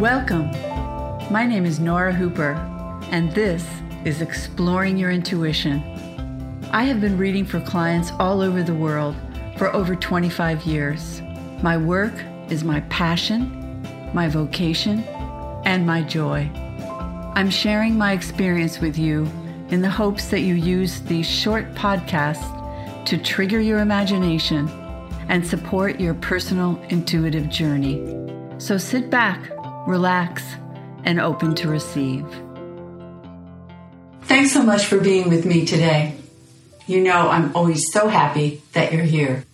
Welcome. My name is Nora Hooper, and this is Exploring Your Intuition. I have been reading for clients all over the world for over 25 years. My work is my passion, my vocation, and my joy. I'm sharing my experience with you in the hopes that you use these short podcasts to trigger your imagination and support your personal intuitive journey. So sit back, relax, and open to receive. Thanks so much for being with me today. You know, I'm always so happy that you're here.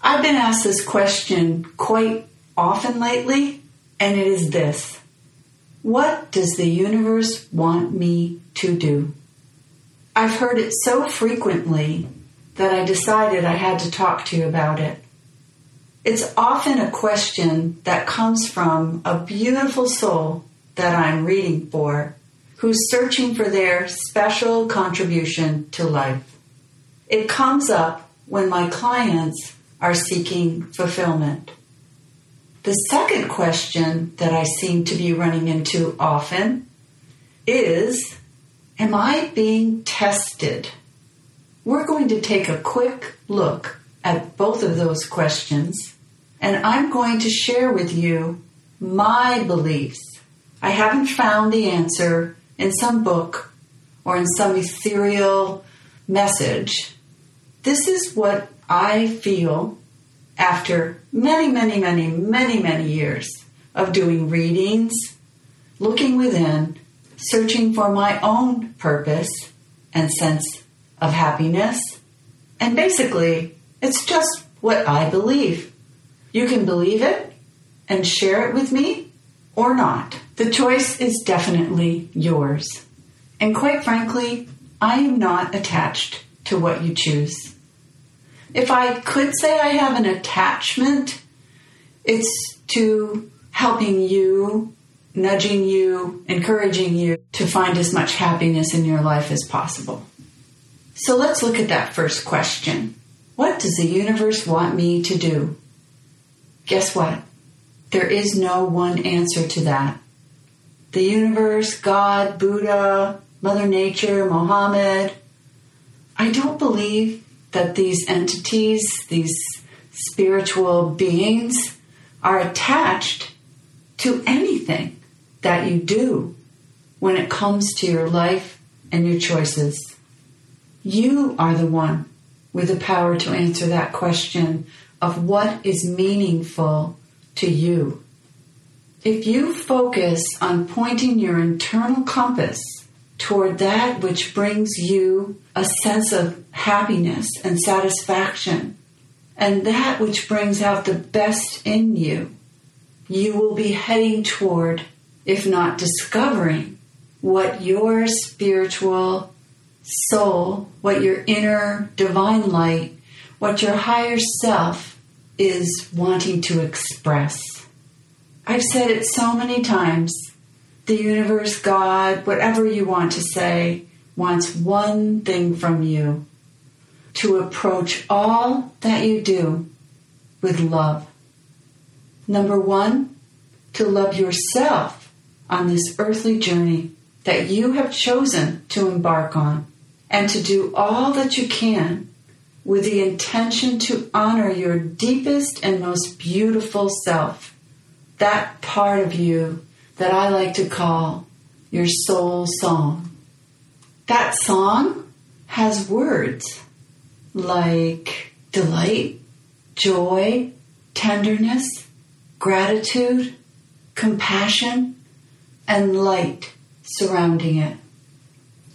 I've been asked this question quite often lately, and it is this What does the universe want me to do? I've heard it so frequently that I decided I had to talk to you about it. It's often a question that comes from a beautiful soul that I'm reading for who's searching for their special contribution to life. It comes up when my clients are seeking fulfillment. The second question that I seem to be running into often is Am I being tested? We're going to take a quick look at both of those questions, and I'm going to share with you my beliefs. I haven't found the answer in some book or in some ethereal message. This is what I feel after many, many, many, many, many years of doing readings, looking within, searching for my own purpose and sense of happiness. And basically, it's just what I believe. You can believe it and share it with me or not. The choice is definitely yours. And quite frankly, I am not attached to what you choose. If I could say I have an attachment, it's to helping you, nudging you, encouraging you to find as much happiness in your life as possible. So let's look at that first question. What does the universe want me to do? Guess what? There is no one answer to that. The universe, God, Buddha, Mother Nature, Mohammed, I don't believe that these entities, these spiritual beings, are attached to anything that you do when it comes to your life and your choices. You are the one with the power to answer that question of what is meaningful to you. If you focus on pointing your internal compass toward that which brings you a sense of happiness and satisfaction, and that which brings out the best in you, you will be heading toward, if not discovering, what your spiritual soul, what your inner divine light, what your higher self is wanting to express. I've said it so many times. The universe, God, whatever you want to say, wants one thing from you to approach all that you do with love. Number one, to love yourself on this earthly journey that you have chosen to embark on and to do all that you can with the intention to honor your deepest and most beautiful self, that part of you that I like to call your soul song. That song has words like delight, joy, tenderness, gratitude, compassion, and light surrounding it.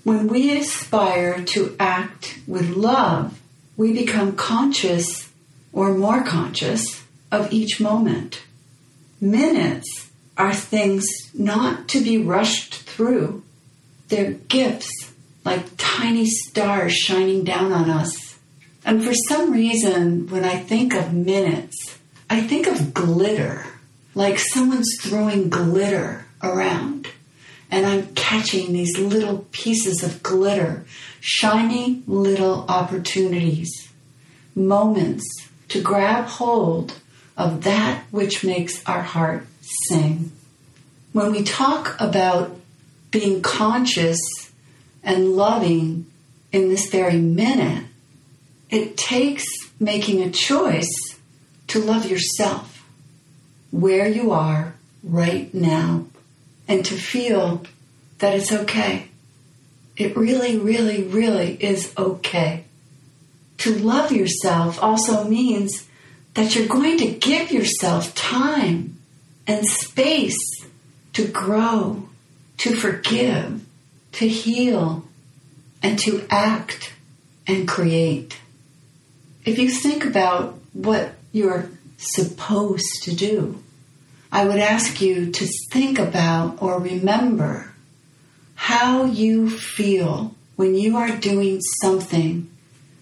When we aspire to act with love, we become conscious or more conscious of each moment. Minutes are things not to be rushed through. They're gifts like tiny stars shining down on us. And for some reason, when I think of minutes, I think of glitter, like someone's throwing glitter around and I'm catching these little pieces of glitter, shiny little opportunities, moments to grab hold of that which makes our heart sing. When we talk about being conscious and loving in this very minute, it takes making a choice to love yourself where you are right now and to feel that it's okay. It really, really, really is okay. To love yourself also means that you're going to give yourself time and space to grow, to forgive, to heal, and to act and create. If you think about what you're supposed to do, I would ask you to think about or remember how you feel when you are doing something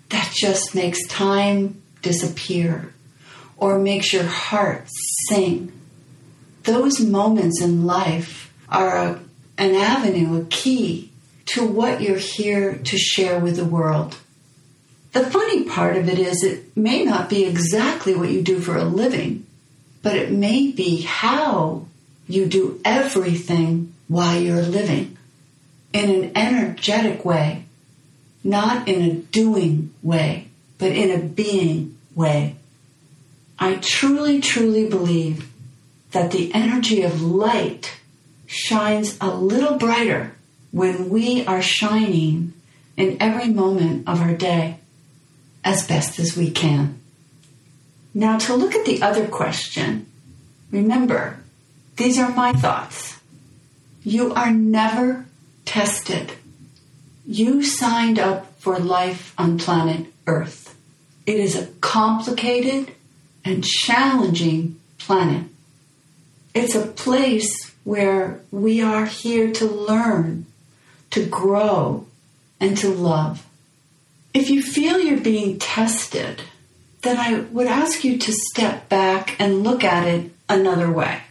that just makes time disappear or makes your heart sing. Those moments in life are a, an avenue, a key to what you're here to share with the world. The funny part of it is, it may not be exactly what you do for a living, but it may be how you do everything while you're living in an energetic way, not in a doing way, but in a being way. I truly, truly believe that the energy of light shines a little brighter when we are shining in every moment of our day as best as we can. Now, to look at the other question, remember, these are my thoughts. You are never tested. You signed up for life on planet Earth. It is a complicated and challenging planet. It's a place where we are here to learn, to grow, and to love. If you feel you're being tested, then I would ask you to step back and look at it another way.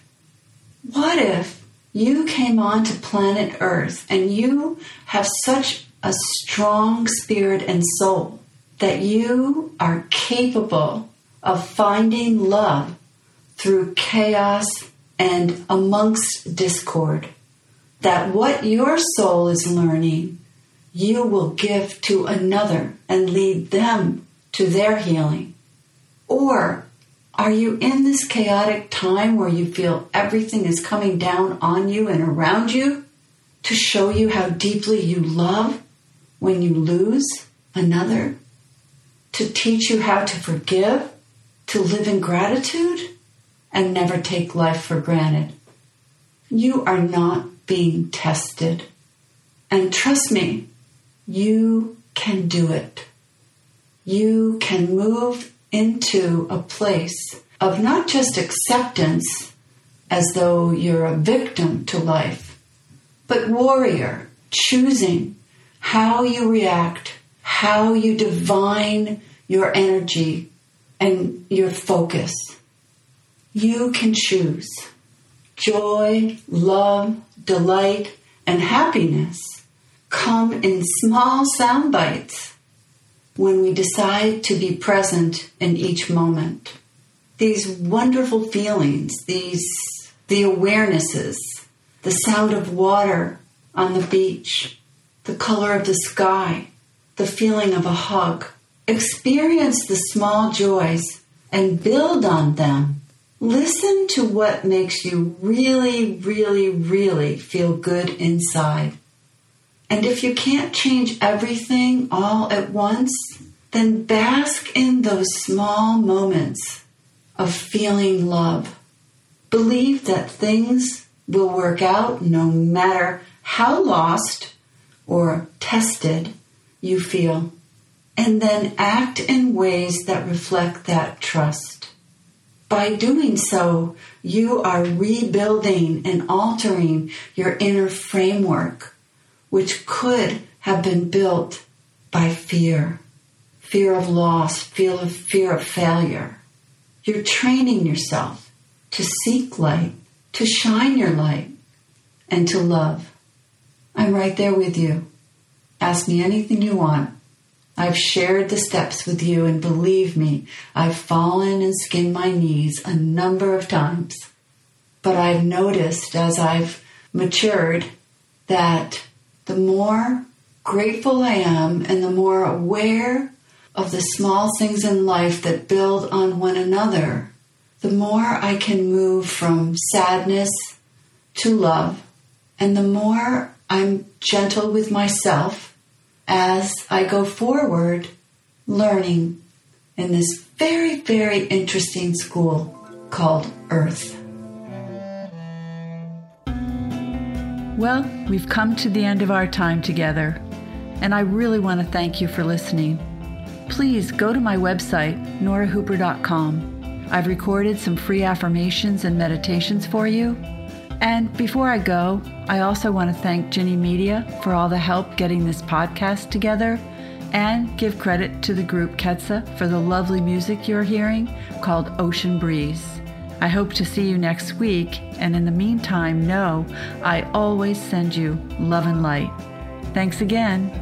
What if you came onto planet Earth and you have such a strong spirit and soul that you are capable of finding love through chaos and amongst discord? That what your soul is learning, you will give to another and lead them to their healing? Or are you in this chaotic time where you feel everything is coming down on you and around you to show you how deeply you love when you lose another? To teach you how to forgive, to live in gratitude, and never take life for granted? You are not being tested. And trust me, you can do it. You can move into a place of not just acceptance as though you're a victim to life, but warrior, choosing how you react, how you divine your energy and your focus. You can choose joy, love, delight, and happiness come in small sound bites when we decide to be present in each moment. These wonderful feelings, these the awarenesses, the sound of water on the beach, the color of the sky, the feeling of a hug. Experience the small joys and build on them. Listen to what makes you really, really, really feel good inside. And if you can't change everything all at once, then bask in those small moments of feeling love. Believe that things will work out no matter how lost or tested you feel. And then act in ways that reflect that trust. By doing so, you are rebuilding and altering your inner framework which could have been built by fear fear of loss, fear of, fear of failure. You're training yourself to seek light, to shine your light, and to love. I'm right there with you. Ask me anything you want. I've shared the steps with you, and believe me, I've fallen and skinned my knees a number of times. But I've noticed as I've matured that the more grateful I am and the more aware of the small things in life that build on one another, the more I can move from sadness to love, and the more I'm gentle with myself as I go forward learning in this very, very interesting school called Earth. Well, we've come to the end of our time together, and I really want to thank you for listening. Please go to my website, norahooper.com. I've recorded some free affirmations and meditations for you. And before I go, I also want to thank Ginny Media for all the help getting this podcast together and give credit to the group Ketsa for the lovely music you're hearing called Ocean Breeze. I hope to see you next week, and in the meantime, know I always send you love and light. Thanks again.